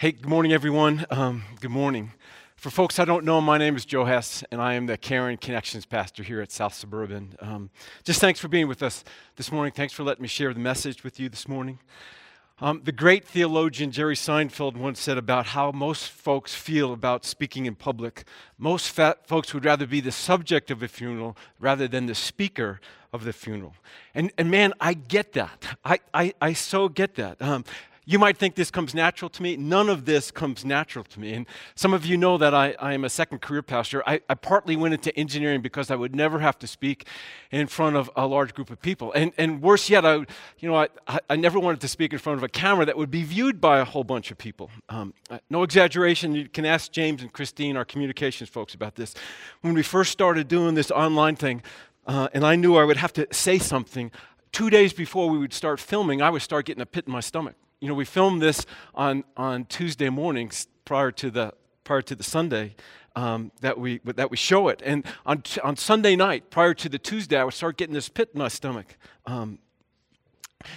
Hey, good morning, everyone. Um, good morning. For folks I don't know, my name is Joe Hess, and I am the Care and Connections pastor here at South Suburban. Um, just thanks for being with us this morning. Thanks for letting me share the message with you this morning. Um, the great theologian Jerry Seinfeld once said about how most folks feel about speaking in public. Most folks would rather be the subject of a funeral rather than the speaker of the funeral. And, and man, I get that. I, I, I so get that. Um, you might think this comes natural to me. None of this comes natural to me. And some of you know that I, I am a second career pastor. I, I, partly went into engineering because I would never have to speak in front of a large group of people. And, and worse yet, I, you know, I, I never wanted to speak in front of a camera that would be viewed by a whole bunch of people. Um, no exaggeration. You can ask James and Christine, our communications folks, about this. When we first started doing this online thing, uh, and I knew I would have to say something, two days before we would start filming, I would start getting a pit in my stomach you know, we filmed this on, on Tuesday mornings prior to the, prior to the Sunday um, that, we, that we show it. And on, on Sunday night, prior to the Tuesday, I would start getting this pit in my stomach. Um,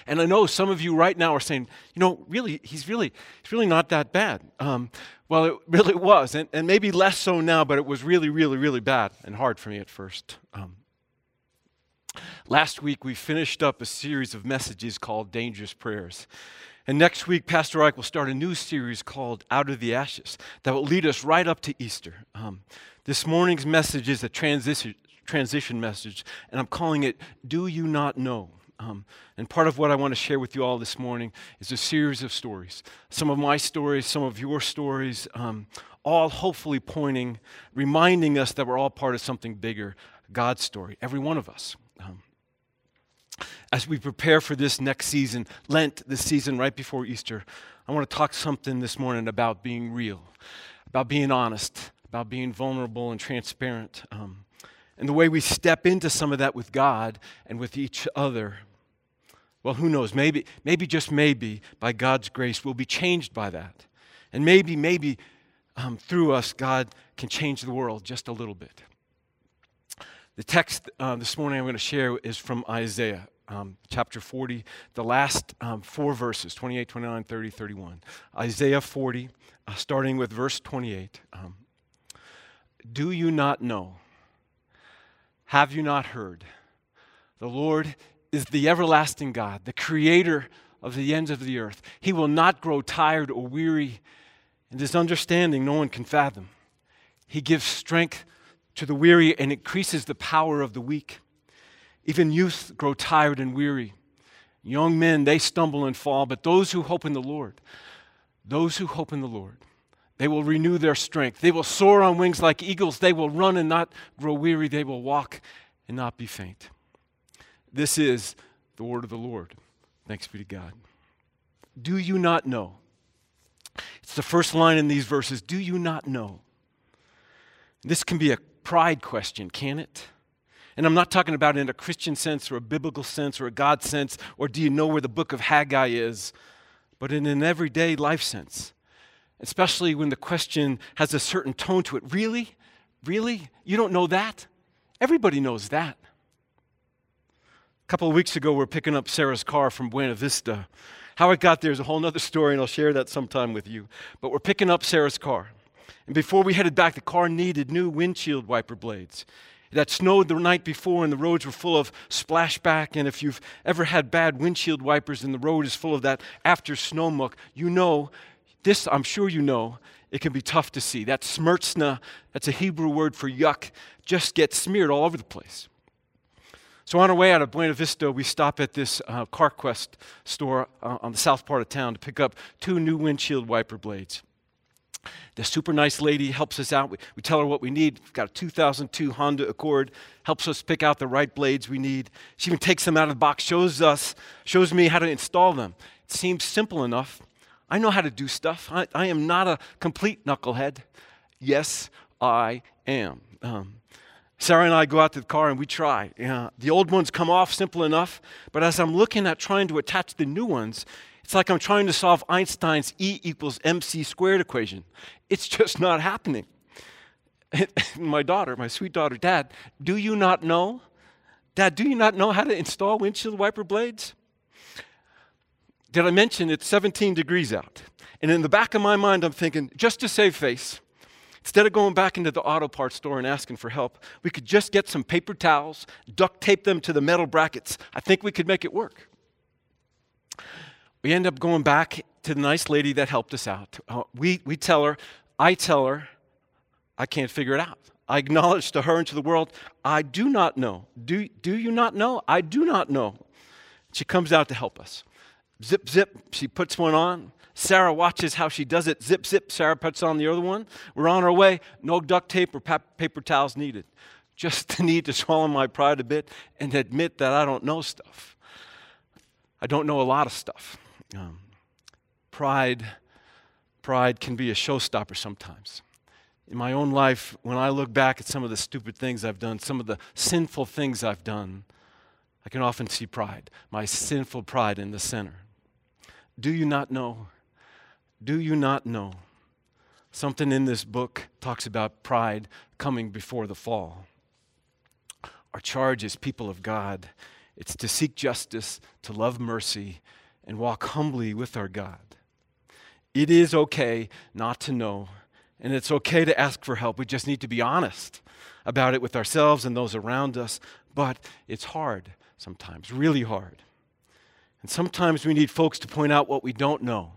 and I know some of you right now are saying, you know, really, he's really, he's really not that bad. Um, well, it really was, and, and maybe less so now, but it was really, really, really bad and hard for me at first. Um, last week, we finished up a series of messages called Dangerous Prayers. And next week, Pastor Ike will start a new series called Out of the Ashes that will lead us right up to Easter. Um, this morning's message is a transition, transition message, and I'm calling it Do You Not Know? Um, and part of what I want to share with you all this morning is a series of stories. Some of my stories, some of your stories, um, all hopefully pointing, reminding us that we're all part of something bigger God's story, every one of us. As we prepare for this next season, Lent, this season right before Easter, I want to talk something this morning about being real, about being honest, about being vulnerable and transparent, um, and the way we step into some of that with God and with each other. Well, who knows? Maybe, maybe just maybe, by God's grace, we'll be changed by that. And maybe, maybe um, through us, God can change the world just a little bit. The text uh, this morning I'm going to share is from Isaiah um, chapter 40, the last um, four verses 28, 29, 30, 31. Isaiah 40, uh, starting with verse 28. Um, Do you not know? Have you not heard? The Lord is the everlasting God, the creator of the ends of the earth. He will not grow tired or weary, and his understanding no one can fathom. He gives strength to the weary and increases the power of the weak. Even youth grow tired and weary. Young men, they stumble and fall, but those who hope in the Lord, those who hope in the Lord, they will renew their strength. They will soar on wings like eagles. They will run and not grow weary. They will walk and not be faint. This is the word of the Lord. Thanks be to God. Do you not know? It's the first line in these verses. Do you not know? This can be a pride question, can it? And I'm not talking about in a Christian sense or a biblical sense or a God sense or do you know where the book of Haggai is, but in an everyday life sense. Especially when the question has a certain tone to it. Really? Really? You don't know that? Everybody knows that. A couple of weeks ago, we are picking up Sarah's car from Buena Vista. How it got there is a whole other story, and I'll share that sometime with you. But we're picking up Sarah's car. And before we headed back, the car needed new windshield wiper blades. It had snowed the night before, and the roads were full of splashback. And if you've ever had bad windshield wipers and the road is full of that after snow muck, you know, this I'm sure you know, it can be tough to see. That smertsna, that's a Hebrew word for yuck, just gets smeared all over the place. So on our way out of Buena Vista, we stop at this uh, CarQuest store uh, on the south part of town to pick up two new windshield wiper blades. The super nice lady helps us out. We, we tell her what we need. We've got a 2002 Honda Accord, helps us pick out the right blades we need. She even takes them out of the box, shows us, shows me how to install them. It seems simple enough. I know how to do stuff. I, I am not a complete knucklehead. Yes, I am. Um, Sarah and I go out to the car and we try. Yeah, the old ones come off simple enough, but as I'm looking at trying to attach the new ones, it's like I'm trying to solve Einstein's E equals mc squared equation. It's just not happening. my daughter, my sweet daughter, Dad, do you not know? Dad, do you not know how to install windshield wiper blades? Did I mention it's 17 degrees out? And in the back of my mind, I'm thinking, just to save face, instead of going back into the auto parts store and asking for help, we could just get some paper towels, duct tape them to the metal brackets. I think we could make it work. We end up going back to the nice lady that helped us out. Uh, we, we tell her, I tell her, I can't figure it out. I acknowledge to her and to the world, I do not know. Do, do you not know? I do not know. She comes out to help us. Zip, zip, she puts one on. Sarah watches how she does it. Zip, zip, Sarah puts on the other one. We're on our way. No duct tape or paper towels needed. Just the need to swallow my pride a bit and admit that I don't know stuff. I don't know a lot of stuff. Um, pride, pride can be a showstopper sometimes. In my own life, when I look back at some of the stupid things I've done, some of the sinful things I've done, I can often see pride, my sinful pride in the center. Do you not know? Do you not know? Something in this book talks about pride coming before the fall. Our charge as people of God, it's to seek justice, to love mercy, and walk humbly with our God. It is okay not to know, and it's okay to ask for help. We just need to be honest about it with ourselves and those around us, but it's hard sometimes, really hard. And sometimes we need folks to point out what we don't know.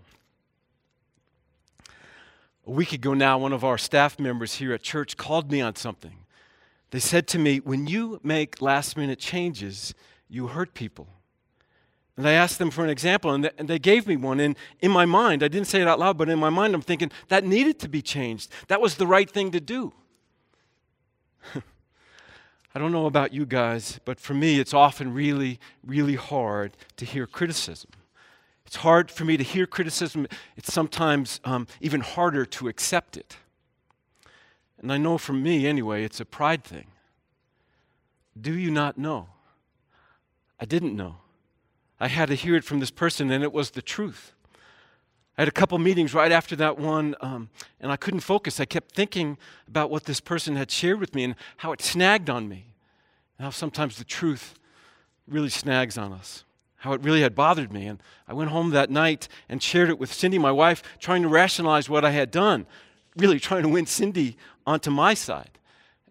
A week ago now, one of our staff members here at church called me on something. They said to me, When you make last minute changes, you hurt people. And I asked them for an example, and, and they gave me one. And in my mind, I didn't say it out loud, but in my mind, I'm thinking that needed to be changed. That was the right thing to do. I don't know about you guys, but for me, it's often really, really hard to hear criticism. It's hard for me to hear criticism. It's sometimes um, even harder to accept it. And I know for me, anyway, it's a pride thing. Do you not know? I didn't know. I had to hear it from this person, and it was the truth. I had a couple meetings right after that one, um, and I couldn't focus. I kept thinking about what this person had shared with me and how it snagged on me. And how sometimes the truth really snags on us. How it really had bothered me. And I went home that night and shared it with Cindy, my wife, trying to rationalize what I had done, really trying to win Cindy onto my side.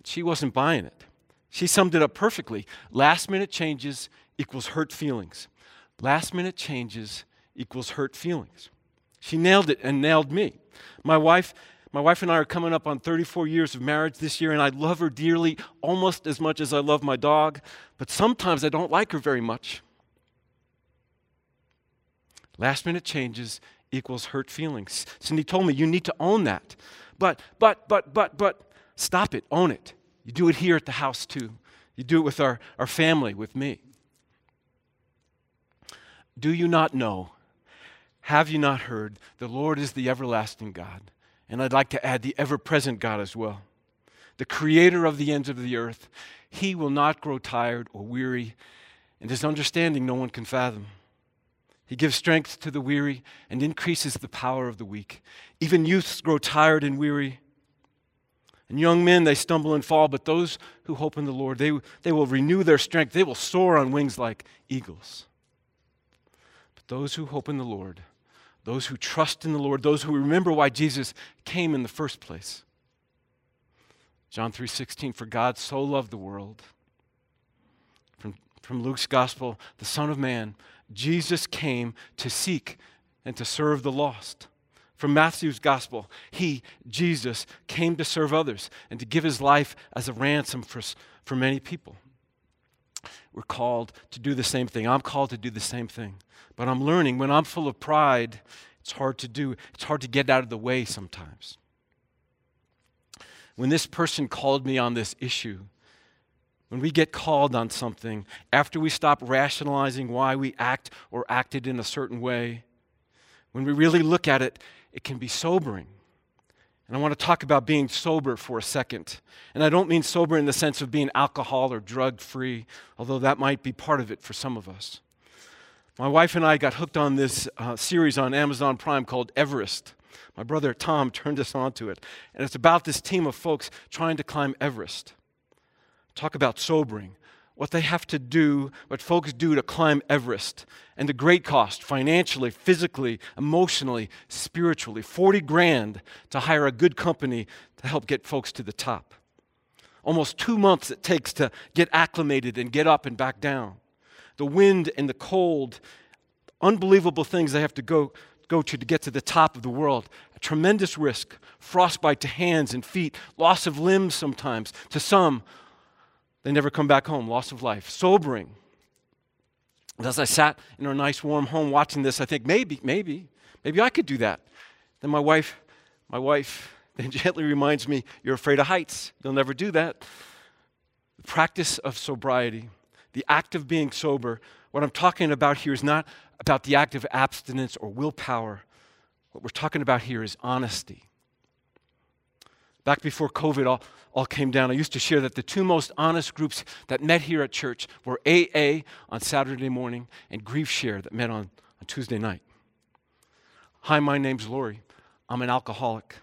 She wasn't buying it. She summed it up perfectly. Last minute changes equals hurt feelings. Last minute changes equals hurt feelings. She nailed it and nailed me. My wife, my wife and I are coming up on 34 years of marriage this year, and I love her dearly, almost as much as I love my dog, but sometimes I don't like her very much. Last minute changes equals hurt feelings. Cindy told me you need to own that. But, but, but, but, but, stop it, own it. You do it here at the house too. You do it with our, our family, with me. Do you not know have you not heard? The Lord is the everlasting God. And I'd like to add the ever present God as well. The creator of the ends of the earth. He will not grow tired or weary, and his understanding no one can fathom. He gives strength to the weary and increases the power of the weak. Even youths grow tired and weary. And young men, they stumble and fall, but those who hope in the Lord, they, they will renew their strength. They will soar on wings like eagles. Those who hope in the Lord, those who trust in the Lord, those who remember why Jesus came in the first place. John 3:16 for God so loved the world. From, from Luke's gospel, the son of man, Jesus came to seek and to serve the lost. From Matthew's gospel, he, Jesus, came to serve others and to give his life as a ransom for, for many people. We're called to do the same thing. I'm called to do the same thing. But I'm learning when I'm full of pride, it's hard to do, it's hard to get out of the way sometimes. When this person called me on this issue, when we get called on something, after we stop rationalizing why we act or acted in a certain way, when we really look at it, it can be sobering. And I want to talk about being sober for a second. And I don't mean sober in the sense of being alcohol or drug free, although that might be part of it for some of us. My wife and I got hooked on this uh, series on Amazon Prime called Everest. My brother Tom turned us onto it. And it's about this team of folks trying to climb Everest. Talk about sobering. What they have to do, what folks do to climb Everest, and the great cost financially, physically, emotionally, spiritually 40 grand to hire a good company to help get folks to the top. Almost two months it takes to get acclimated and get up and back down. The wind and the cold, unbelievable things they have to go, go to to get to the top of the world. A tremendous risk, frostbite to hands and feet, loss of limbs sometimes. To some, they never come back home, loss of life. Sobering. As I sat in our nice warm home watching this, I think maybe, maybe, maybe I could do that. Then my wife, my wife then gently reminds me, You're afraid of heights. You'll never do that. The practice of sobriety, the act of being sober, what I'm talking about here is not about the act of abstinence or willpower. What we're talking about here is honesty. Back before COVID all, all came down, I used to share that the two most honest groups that met here at church were AA on Saturday morning and Grief Share that met on, on Tuesday night. Hi, my name's Lori. I'm an alcoholic.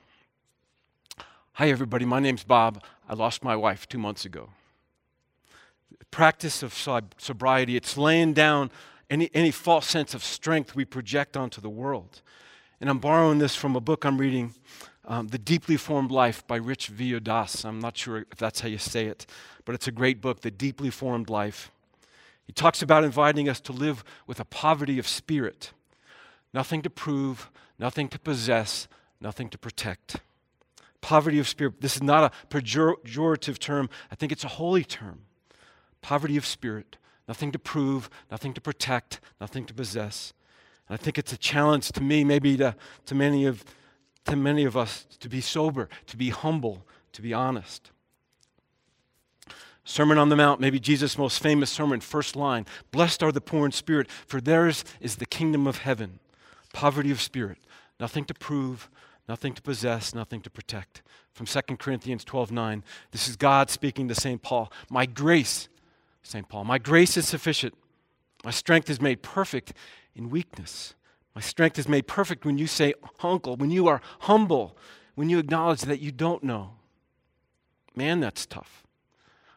Hi, everybody. My name's Bob. I lost my wife two months ago. The practice of sobriety, it's laying down any, any false sense of strength we project onto the world. And I'm borrowing this from a book I'm reading um, The Deeply Formed Life by Rich Villodas. I'm not sure if that's how you say it, but it's a great book, The Deeply Formed Life. He talks about inviting us to live with a poverty of spirit nothing to prove, nothing to possess, nothing to protect. Poverty of spirit. This is not a pejorative term, I think it's a holy term. Poverty of spirit. Nothing to prove, nothing to protect, nothing to possess. And I think it's a challenge to me, maybe to, to many of to many of us to be sober, to be humble, to be honest. Sermon on the Mount, maybe Jesus' most famous sermon, first line Blessed are the poor in spirit, for theirs is the kingdom of heaven. Poverty of spirit, nothing to prove, nothing to possess, nothing to protect. From 2 Corinthians 12 9, this is God speaking to St. Paul. My grace, St. Paul, my grace is sufficient. My strength is made perfect in weakness. My strength is made perfect when you say, Uncle, when you are humble, when you acknowledge that you don't know. Man, that's tough.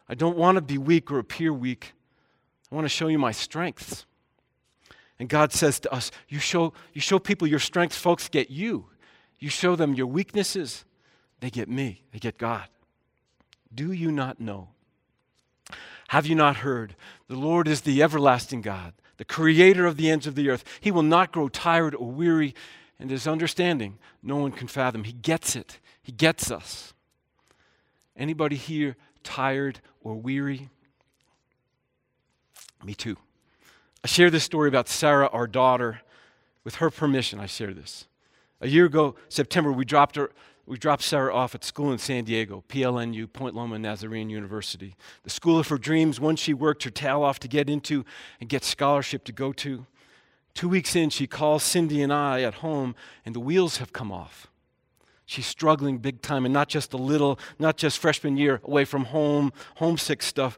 I don't want to be weak or appear weak. I want to show you my strengths. And God says to us, you show, you show people your strengths, folks get you. You show them your weaknesses, they get me, they get God. Do you not know? Have you not heard? The Lord is the everlasting God the creator of the ends of the earth. He will not grow tired or weary, and his understanding no one can fathom. He gets it, he gets us. Anybody here tired or weary? Me too. I share this story about Sarah, our daughter. With her permission, I share this. A year ago, September, we dropped her we dropped Sarah off at school in San Diego, PLNU, Point Loma Nazarene University. The school of her dreams, one she worked her tail off to get into and get scholarship to go to. Two weeks in, she calls Cindy and I at home, and the wheels have come off. She's struggling big time, and not just a little, not just freshman year away from home, homesick stuff,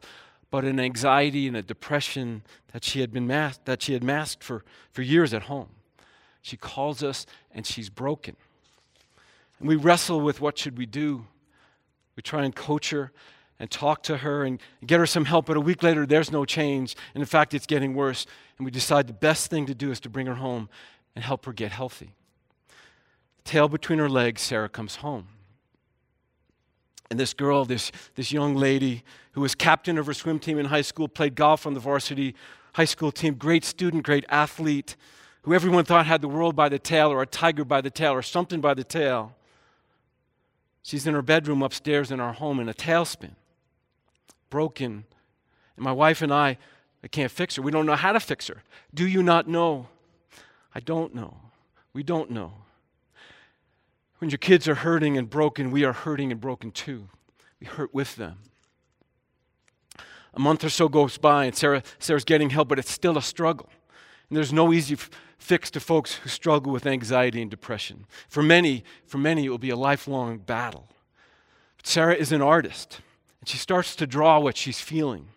but an anxiety and a depression that she had been masked, that she had masked for, for years at home. She calls us, and she's broken. And we wrestle with what should we do. We try and coach her and talk to her and get her some help, but a week later, there's no change. And in fact, it's getting worse. And we decide the best thing to do is to bring her home and help her get healthy. Tail between her legs, Sarah comes home. And this girl, this, this young lady who was captain of her swim team in high school, played golf on the varsity high school team, great student, great athlete, who everyone thought had the world by the tail or a tiger by the tail or something by the tail. She's in her bedroom upstairs in our home in a tailspin, broken. And my wife and I, I can't fix her. We don't know how to fix her. Do you not know? I don't know. We don't know. When your kids are hurting and broken, we are hurting and broken too. We hurt with them. A month or so goes by, and Sarah, Sarah's getting help, but it's still a struggle. And there's no easy f- fix to folks who struggle with anxiety and depression. For many, for many, it will be a lifelong battle. But Sarah is an artist, and she starts to draw what she's feeling.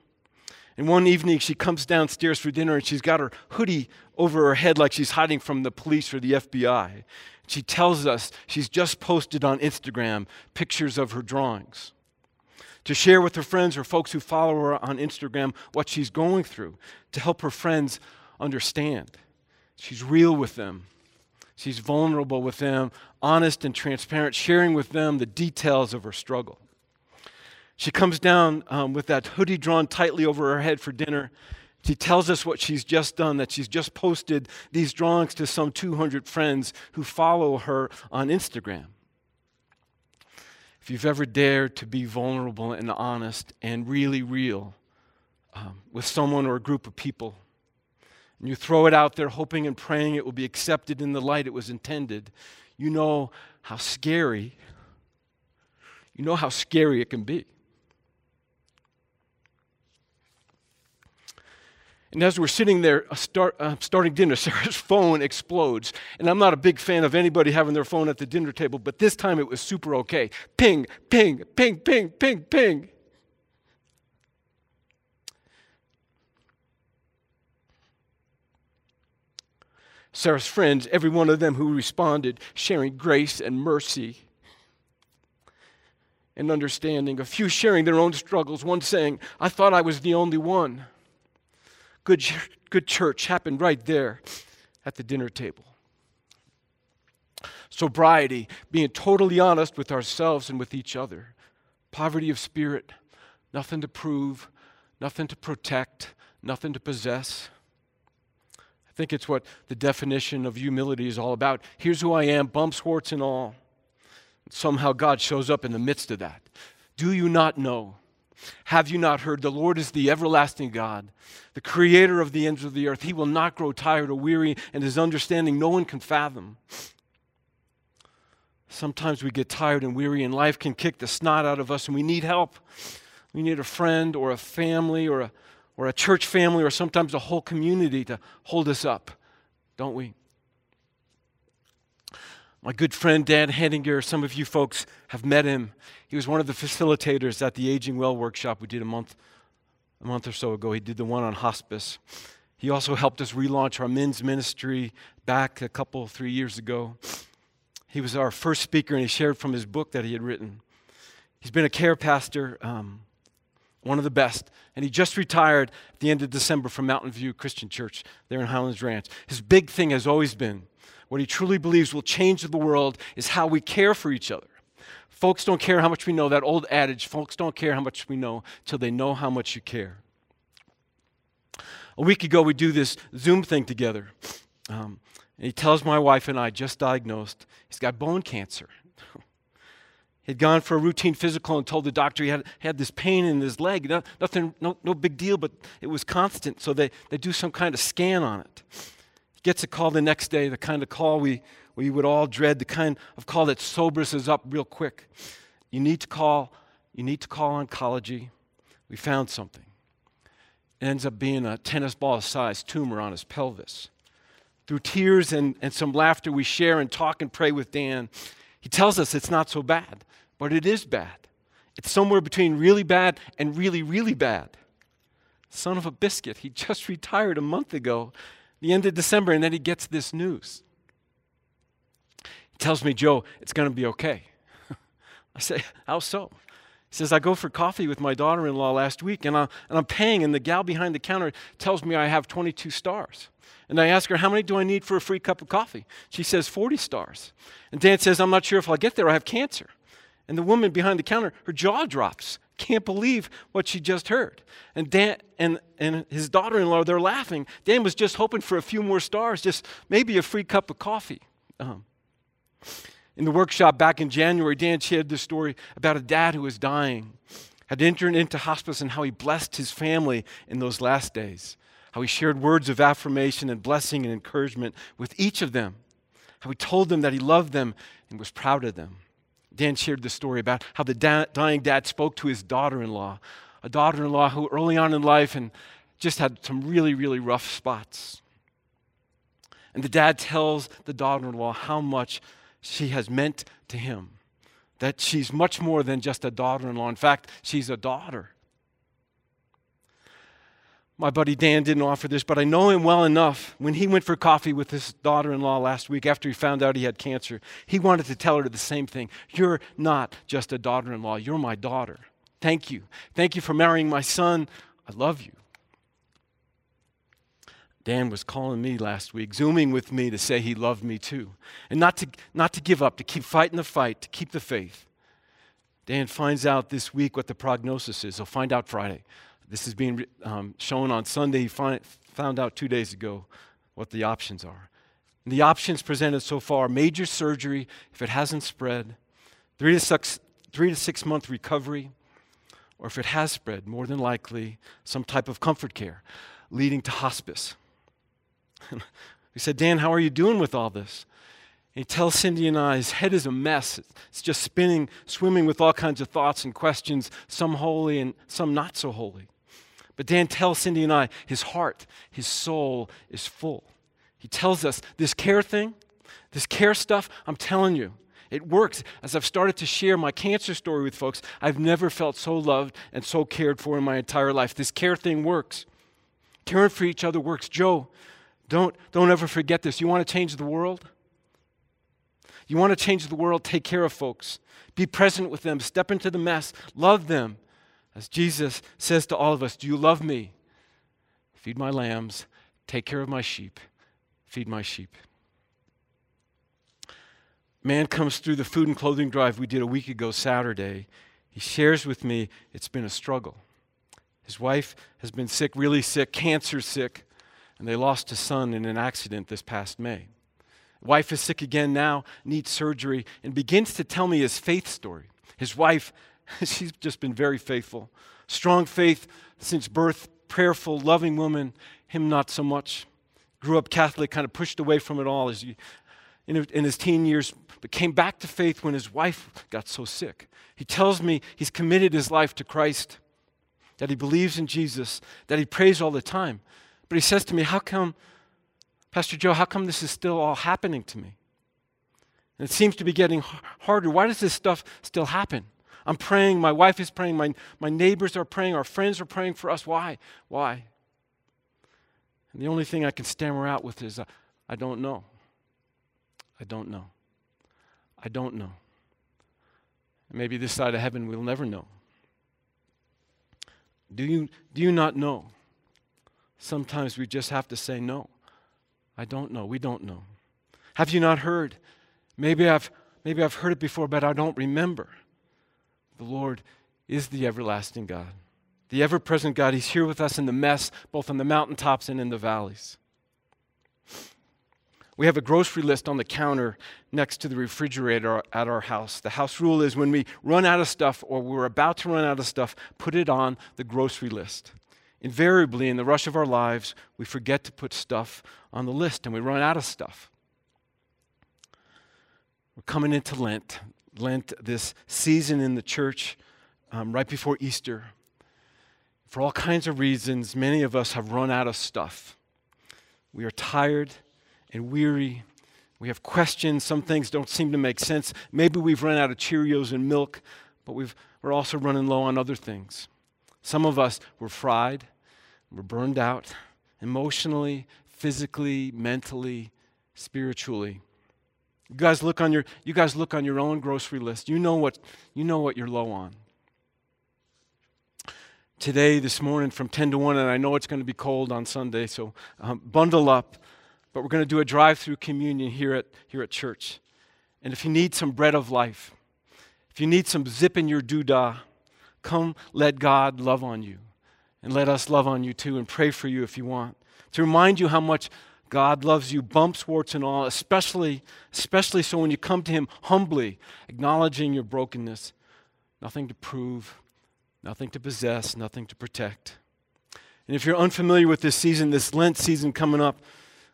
And one evening, she comes downstairs for dinner, and she's got her hoodie over her head like she's hiding from the police or the FBI. She tells us she's just posted on Instagram pictures of her drawings. to share with her friends or folks who follow her on Instagram what she's going through, to help her friends understand. She's real with them. She's vulnerable with them, honest and transparent, sharing with them the details of her struggle. She comes down um, with that hoodie drawn tightly over her head for dinner. She tells us what she's just done, that she's just posted these drawings to some 200 friends who follow her on Instagram. If you've ever dared to be vulnerable and honest and really real um, with someone or a group of people, and you throw it out there hoping and praying it will be accepted in the light it was intended, you know how scary, you know how scary it can be. And as we're sitting there start, uh, starting dinner, Sarah's phone explodes. And I'm not a big fan of anybody having their phone at the dinner table, but this time it was super okay. Ping, ping, ping, ping, ping, ping. Sarah's friends, every one of them who responded, sharing grace and mercy and understanding. A few sharing their own struggles, one saying, I thought I was the only one good, good church happened right there at the dinner table. Sobriety, being totally honest with ourselves and with each other. Poverty of spirit, nothing to prove, nothing to protect, nothing to possess. I think it's what the definition of humility is all about. Here's who I am, bumps, warts, and all. Somehow God shows up in the midst of that. Do you not know have you not heard? The Lord is the everlasting God, the creator of the ends of the earth. He will not grow tired or weary, and his understanding no one can fathom. Sometimes we get tired and weary, and life can kick the snot out of us, and we need help. We need a friend or a family or a, or a church family or sometimes a whole community to hold us up, don't we? My good friend Dan Henninger, some of you folks have met him. He was one of the facilitators at the Aging Well workshop we did a month, a month or so ago. He did the one on hospice. He also helped us relaunch our men's ministry back a couple, three years ago. He was our first speaker, and he shared from his book that he had written. He's been a care pastor, um, one of the best, and he just retired at the end of December from Mountain View Christian Church there in Highlands Ranch. His big thing has always been what he truly believes will change the world is how we care for each other. Folks don't care how much we know, that old adage, folks don't care how much we know till they know how much you care. A week ago, we do this Zoom thing together. Um, and he tells my wife and I, just diagnosed, he's got bone cancer. He'd gone for a routine physical and told the doctor he had, had this pain in his leg. No, nothing, no, no big deal, but it was constant. So they, they do some kind of scan on it He gets a call the next day, the kind of call we, we would all dread, the kind of call that sobers us up real quick. You need to call, you need to call oncology. We found something. It ends up being a tennis ball sized tumor on his pelvis. Through tears and, and some laughter, we share and talk and pray with Dan. He tells us it's not so bad, but it is bad. It's somewhere between really bad and really, really bad. Son of a biscuit, he just retired a month ago the end of December, and then he gets this news. He tells me, Joe, it's going to be okay. I say, How so? He says, I go for coffee with my daughter in law last week, and, I, and I'm paying, and the gal behind the counter tells me I have 22 stars. And I ask her, How many do I need for a free cup of coffee? She says, 40 stars. And Dan says, I'm not sure if I'll get there. I have cancer. And the woman behind the counter, her jaw drops can't believe what she just heard. And Dan and, and his daughter in law, they're laughing. Dan was just hoping for a few more stars, just maybe a free cup of coffee. Um, in the workshop back in January, Dan shared this story about a dad who was dying, had entered into hospice, and how he blessed his family in those last days. How he shared words of affirmation and blessing and encouragement with each of them. How he told them that he loved them and was proud of them. Dan shared the story about how the da- dying dad spoke to his daughter in law, a daughter in law who early on in life and just had some really, really rough spots. And the dad tells the daughter in law how much she has meant to him, that she's much more than just a daughter in law. In fact, she's a daughter. My buddy Dan didn't offer this, but I know him well enough. When he went for coffee with his daughter in law last week after he found out he had cancer, he wanted to tell her the same thing You're not just a daughter in law, you're my daughter. Thank you. Thank you for marrying my son. I love you. Dan was calling me last week, zooming with me to say he loved me too. And not to, not to give up, to keep fighting the fight, to keep the faith. Dan finds out this week what the prognosis is. He'll find out Friday. This is being um, shown on Sunday. He find, found out two days ago what the options are. And the options presented so far major surgery if it hasn't spread, three to six, three to six month recovery, or if it has spread, more than likely, some type of comfort care leading to hospice. we said, Dan, how are you doing with all this? And he tells Cindy and I his head is a mess. It's just spinning, swimming with all kinds of thoughts and questions, some holy and some not so holy. But Dan tells Cindy and I his heart, his soul is full. He tells us this care thing, this care stuff, I'm telling you, it works. As I've started to share my cancer story with folks, I've never felt so loved and so cared for in my entire life. This care thing works. Caring for each other works. Joe, don't, don't ever forget this. You want to change the world? You want to change the world? Take care of folks. Be present with them. Step into the mess. Love them. As Jesus says to all of us, Do you love me? Feed my lambs. Take care of my sheep. Feed my sheep. Man comes through the food and clothing drive we did a week ago, Saturday. He shares with me it's been a struggle. His wife has been sick, really sick, cancer sick and they lost a son in an accident this past May. Wife is sick again now, needs surgery, and begins to tell me his faith story. His wife, she's just been very faithful. Strong faith since birth, prayerful, loving woman. Him, not so much. Grew up Catholic, kind of pushed away from it all as he, in, in his teen years, but came back to faith when his wife got so sick. He tells me he's committed his life to Christ, that he believes in Jesus, that he prays all the time. But he says to me, How come, Pastor Joe, how come this is still all happening to me? And it seems to be getting harder. Why does this stuff still happen? I'm praying, my wife is praying, my, my neighbors are praying, our friends are praying for us. Why? Why? And the only thing I can stammer out with is, uh, I don't know. I don't know. I don't know. And maybe this side of heaven we'll never know. Do you, do you not know? Sometimes we just have to say, No, I don't know. We don't know. Have you not heard? Maybe I've, maybe I've heard it before, but I don't remember. The Lord is the everlasting God, the ever present God. He's here with us in the mess, both on the mountaintops and in the valleys. We have a grocery list on the counter next to the refrigerator at our house. The house rule is when we run out of stuff or we're about to run out of stuff, put it on the grocery list. Invariably, in the rush of our lives, we forget to put stuff on the list and we run out of stuff. We're coming into Lent, Lent, this season in the church um, right before Easter. For all kinds of reasons, many of us have run out of stuff. We are tired and weary. We have questions. Some things don't seem to make sense. Maybe we've run out of Cheerios and milk, but we've, we're also running low on other things. Some of us were fried, we're burned out emotionally, physically, mentally, spiritually. You guys look on your you guys look on your own grocery list. You know what you know what you're low on. Today, this morning, from 10 to 1, and I know it's going to be cold on Sunday, so um, bundle up. But we're going to do a drive-through communion here at here at church. And if you need some bread of life, if you need some zip in your doodah, come let God love on you. And let us love on you too and pray for you if you want. To remind you how much God loves you, bumps, warts, and all, especially, especially so when you come to Him humbly, acknowledging your brokenness. Nothing to prove, nothing to possess, nothing to protect. And if you're unfamiliar with this season, this Lent season coming up,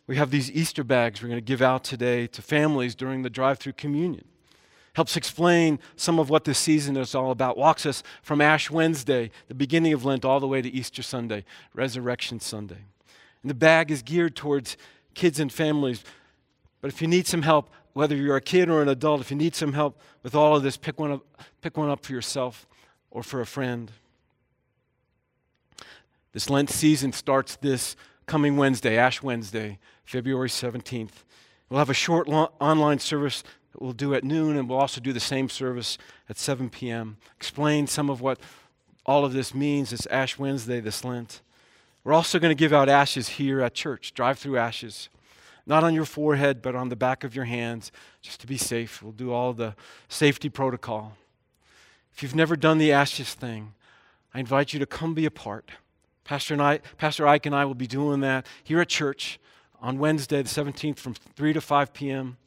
we have these Easter bags we're going to give out today to families during the drive through communion helps explain some of what this season is all about, walks us from Ash Wednesday, the beginning of Lent, all the way to Easter Sunday, Resurrection Sunday. And the bag is geared towards kids and families. But if you need some help, whether you're a kid or an adult, if you need some help with all of this, pick one up, pick one up for yourself or for a friend. This Lent season starts this coming Wednesday, Ash Wednesday, February 17th. We'll have a short lo- online service that we'll do at noon, and we'll also do the same service at 7 p.m. Explain some of what all of this means this Ash Wednesday, this Lent. We're also going to give out ashes here at church, drive through ashes. Not on your forehead, but on the back of your hands, just to be safe. We'll do all the safety protocol. If you've never done the ashes thing, I invite you to come be a part. Pastor, and I, Pastor Ike and I will be doing that here at church on Wednesday, the 17th, from 3 to 5 p.m.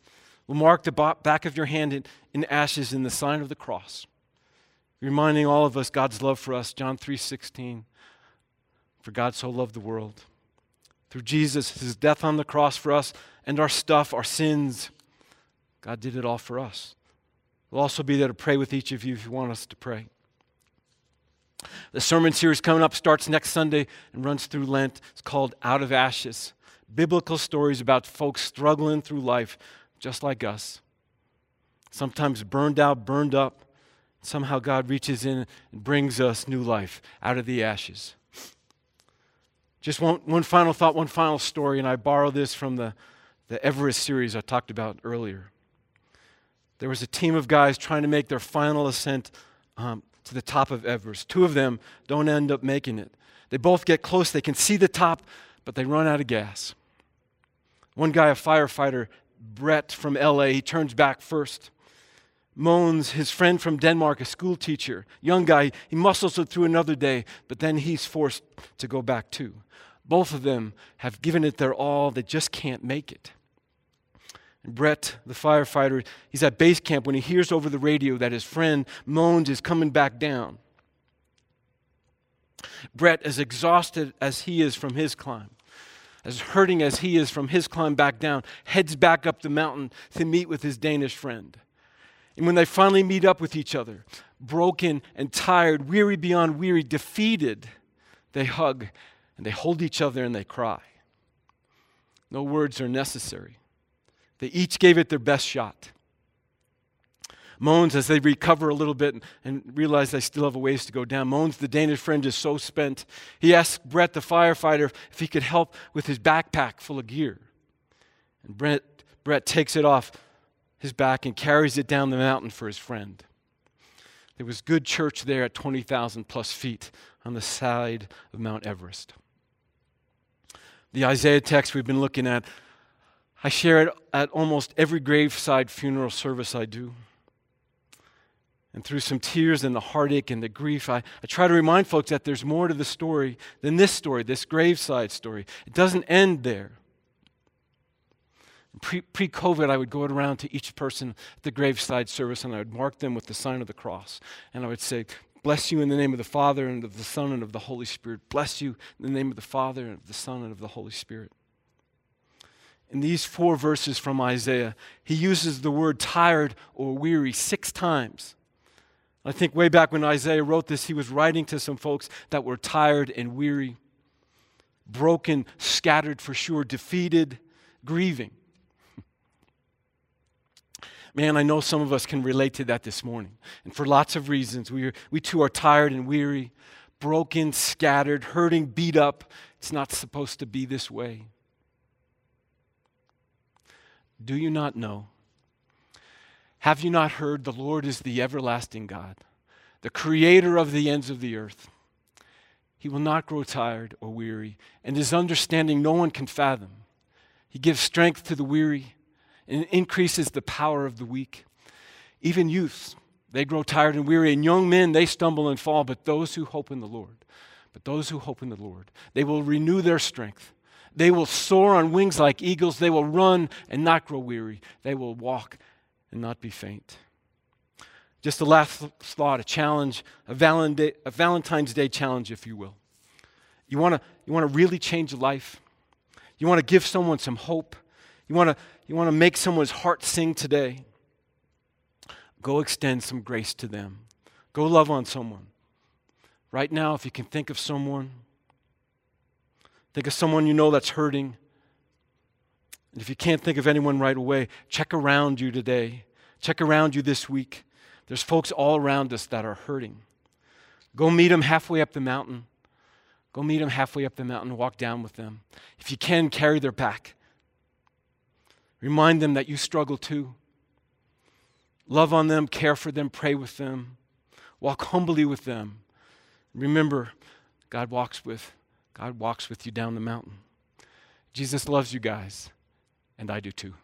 We'll mark the back of your hand in, in ashes in the sign of the cross, reminding all of us God's love for us, John 3:16. For God so loved the world. Through Jesus, his death on the cross for us and our stuff, our sins, God did it all for us. We'll also be there to pray with each of you if you want us to pray. The sermon series coming up starts next Sunday and runs through Lent. It's called Out of Ashes biblical stories about folks struggling through life just like us. Sometimes burned out, burned up. Somehow God reaches in and brings us new life out of the ashes. Just one, one final thought, one final story, and I borrow this from the, the Everest series I talked about earlier. There was a team of guys trying to make their final ascent um, to the top of Everest. Two of them don't end up making it. They both get close, they can see the top, but they run out of gas. One guy, a firefighter, Brett from LA, he turns back first. Moans, his friend from Denmark, a school teacher, young guy, he muscles it through another day, but then he's forced to go back too. Both of them have given it their all, they just can't make it. And Brett, the firefighter, he's at base camp when he hears over the radio that his friend Moans is coming back down. Brett, as exhausted as he is from his climb, as hurting as he is from his climb back down, heads back up the mountain to meet with his Danish friend. And when they finally meet up with each other, broken and tired, weary beyond weary, defeated, they hug and they hold each other and they cry. No words are necessary. They each gave it their best shot moans as they recover a little bit and, realize they still have a ways to go down. Moans, the Danish friend, is so spent. He asks Brett, the firefighter, if he could help with his backpack full of gear. And Brett, Brett takes it off his back and carries it down the mountain for his friend. There was good church there at 20,000 plus feet on the side of Mount Everest. The Isaiah text we've been looking at, I share it at almost every graveside funeral service I do. And through some tears and the heartache and the grief, I, I try to remind folks that there's more to the story than this story, this graveside story. It doesn't end there. Pre COVID, I would go around to each person at the graveside service and I would mark them with the sign of the cross. And I would say, Bless you in the name of the Father and of the Son and of the Holy Spirit. Bless you in the name of the Father and of the Son and of the Holy Spirit. In these four verses from Isaiah, he uses the word tired or weary six times. I think way back when Isaiah wrote this, he was writing to some folks that were tired and weary, broken, scattered for sure, defeated, grieving. Man, I know some of us can relate to that this morning. And for lots of reasons, we, we too are tired and weary, broken, scattered, hurting, beat up. It's not supposed to be this way. Do you not know have you not heard the Lord is the everlasting God, the creator of the ends of the earth? He will not grow tired or weary, and his understanding no one can fathom. He gives strength to the weary and increases the power of the weak. Even youths, they grow tired and weary, and young men, they stumble and fall, but those who hope in the Lord, but those who hope in the Lord, they will renew their strength. They will soar on wings like eagles. They will run and not grow weary. They will walk and not be faint. Just a last thought, a challenge, a, Valentine's Day challenge, if you will. You want to you wanna really change a life? You want to give someone some hope? You want to you wanna make someone's heart sing today? Go extend some grace to them. Go love on someone. Right now, if you can think of someone, think of someone you know that's hurting, and if you can't think of anyone right away, check around you today. Check around you this week. There's folks all around us that are hurting. Go meet them halfway up the mountain. Go meet them halfway up the mountain, walk down with them. If you can, carry their back. Remind them that you struggle too. Love on them, care for them, pray with them, walk humbly with them, Remember, God walks with God walks with you down the mountain. Jesus loves you guys, and I do too.